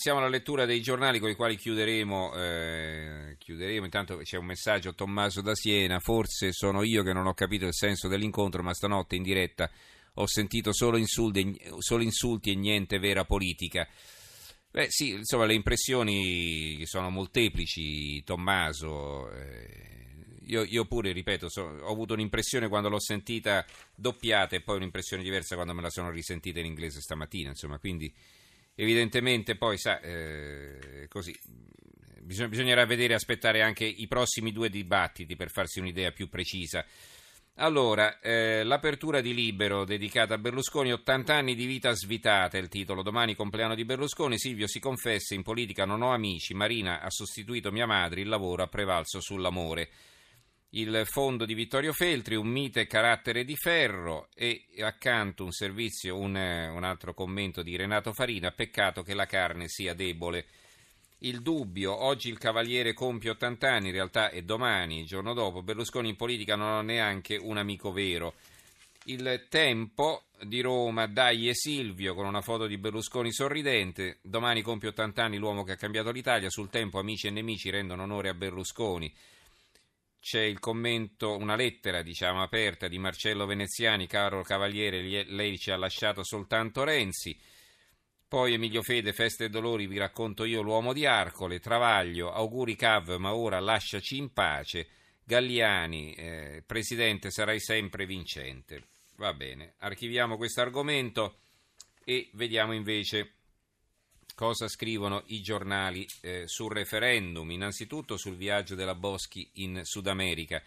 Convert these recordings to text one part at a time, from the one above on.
Siamo alla lettura dei giornali con i quali chiuderemo, eh, chiuderemo. Intanto c'è un messaggio Tommaso da Siena. Forse sono io che non ho capito il senso dell'incontro, ma stanotte in diretta ho sentito solo insulti, solo insulti e niente vera politica. Beh, sì, insomma, le impressioni sono molteplici, Tommaso. Eh, io, io, pure, ripeto, so, ho avuto un'impressione quando l'ho sentita doppiata e poi un'impressione diversa quando me la sono risentita in inglese stamattina. Insomma, quindi evidentemente poi sa, eh, così, bisog- bisognerà vedere, aspettare anche i prossimi due dibattiti per farsi un'idea più precisa. Allora, eh, l'apertura di Libero dedicata a Berlusconi, 80 anni di vita svitata è il titolo, domani compleanno di Berlusconi, Silvio si confessa, in politica non ho amici, Marina ha sostituito mia madre, il lavoro ha prevalso sull'amore il fondo di Vittorio Feltri, un mite carattere di ferro e accanto un servizio, un, un, altro commento di Renato Farina, peccato che la carne sia debole. Il dubbio, oggi il Cavaliere compie 80 anni, in realtà è domani, il giorno dopo, Berlusconi in politica non ha neanche un amico vero. Il tempo di Roma, Dai e Silvio con una foto di Berlusconi sorridente, domani compie 80 anni l'uomo che ha cambiato l'Italia, sul tempo amici e nemici rendono onore a Berlusconi c'è il commento, una lettera diciamo aperta di Marcello Veneziani, caro Cavaliere, lei ci ha lasciato soltanto Renzi. Poi Emilio Fede, Feste e Dolori, vi racconto io l'uomo di Arcole, Travaglio, auguri Cav, ma ora lasciaci in pace. Galliani, eh, Presidente, sarai sempre vincente. Va bene, archiviamo questo argomento e vediamo invece cosa scrivono i giornali eh, sul referendum, innanzitutto sul viaggio della Boschi in Sud America.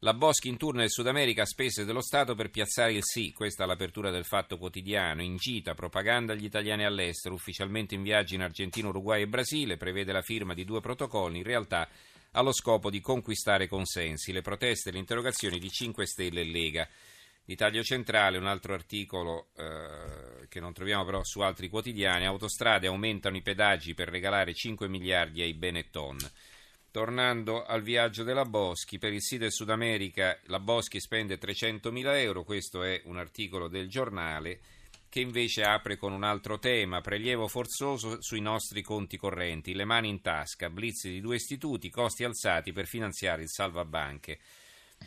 La Boschi in tour nel Sud America a spese dello Stato per piazzare il sì, questa è l'apertura del Fatto Quotidiano, incita propaganda agli italiani all'estero, ufficialmente in viaggio in Argentina, Uruguay e Brasile, prevede la firma di due protocolli, in realtà ha lo scopo di conquistare consensi, le proteste e le interrogazioni di 5 Stelle e Lega. L'Italia Centrale, un altro articolo eh, che non troviamo però su altri quotidiani, autostrade aumentano i pedaggi per regalare 5 miliardi ai Benetton. Tornando al viaggio della Boschi, per il sì del Sud America la Boschi spende 300 mila euro, questo è un articolo del giornale che invece apre con un altro tema, prelievo forzoso sui nostri conti correnti, le mani in tasca, blitz di due istituti, costi alzati per finanziare il salvabanche.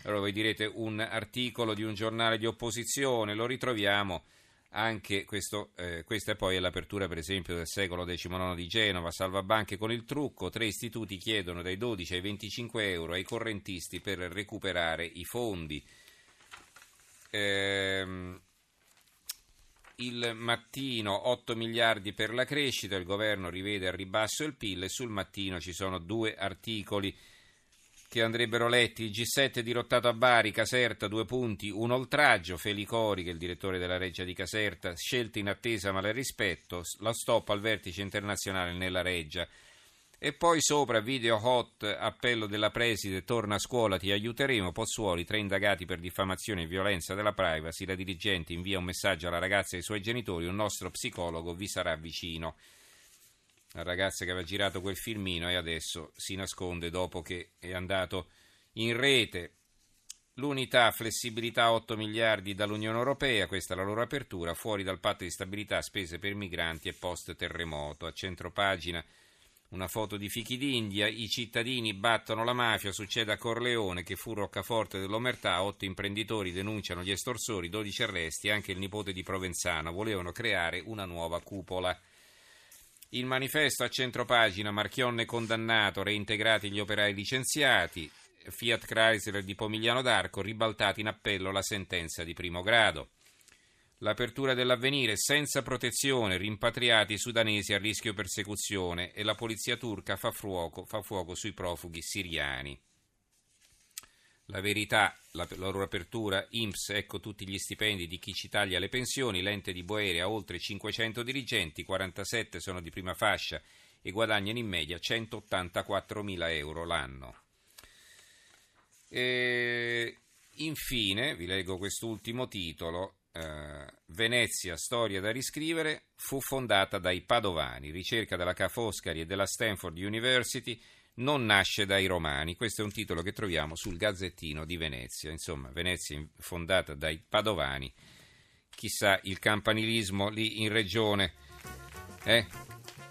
Allora voi direte un articolo di un giornale di opposizione, lo ritroviamo anche questo, eh, questa è poi l'apertura per esempio del secolo XIX di Genova, salva banche con il trucco, tre istituti chiedono dai 12 ai 25 euro ai correntisti per recuperare i fondi. Ehm, il mattino 8 miliardi per la crescita, il governo rivede al ribasso il PIL e sul mattino ci sono due articoli che andrebbero letti. Il G7 dirottato a Bari, Caserta, due punti, un oltraggio. Felicori, che è il direttore della Reggia di Caserta, scelta in attesa ma le rispetto. La stop al vertice internazionale nella Reggia. E poi sopra video hot, appello della preside, torna a scuola, ti aiuteremo. Pozzuoli, tre indagati per diffamazione e violenza della privacy. La dirigente invia un messaggio alla ragazza e ai suoi genitori, un nostro psicologo vi sarà vicino la ragazza che aveva girato quel filmino e adesso si nasconde dopo che è andato in rete. L'unità, flessibilità 8 miliardi dall'Unione Europea, questa è la loro apertura, fuori dal patto di stabilità, spese per migranti e post terremoto. A centro pagina una foto di fichi d'India, i cittadini battono la mafia, succede a Corleone che fu roccaforte dell'omertà, otto imprenditori denunciano gli estorsori, 12 arresti, anche il nipote di Provenzano, volevano creare una nuova cupola. Il manifesto a centropagina, Marchionne condannato, reintegrati gli operai licenziati, Fiat Chrysler di Pomigliano d'Arco, ribaltati in appello la sentenza di primo grado. L'apertura dell'avvenire senza protezione, rimpatriati sudanesi a rischio persecuzione e la polizia turca fa fuoco, fa fuoco sui profughi siriani. La verità, la, loro apertura, IMSS, ecco tutti gli stipendi di chi ci taglia le pensioni, l'ente di Boere ha oltre 500 dirigenti, 47 sono di prima fascia e guadagnano in media 184 mila euro l'anno. E infine, vi leggo quest'ultimo titolo, eh, Venezia, storia da riscrivere, fu fondata dai Padovani, ricerca della Ca' Foscari e della Stanford University, non nasce dai romani. Questo è un titolo che troviamo sul Gazzettino di Venezia. Insomma, Venezia fondata dai padovani. Chissà il campanilismo lì in regione. Eh?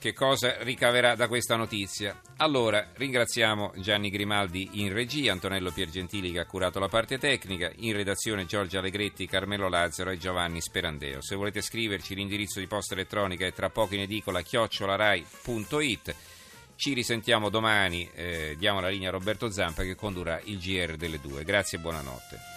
che cosa ricaverà da questa notizia. Allora, ringraziamo Gianni Grimaldi in regia, Antonello Piergentili che ha curato la parte tecnica, in redazione Giorgia Allegretti, Carmelo Lazzaro e Giovanni Sperandeo. Se volete scriverci l'indirizzo di posta elettronica è tra poco in edicola chiocciolarai.it. Ci risentiamo domani, eh, diamo la linea a Roberto Zampa che condurrà il GR delle due. Grazie e buonanotte.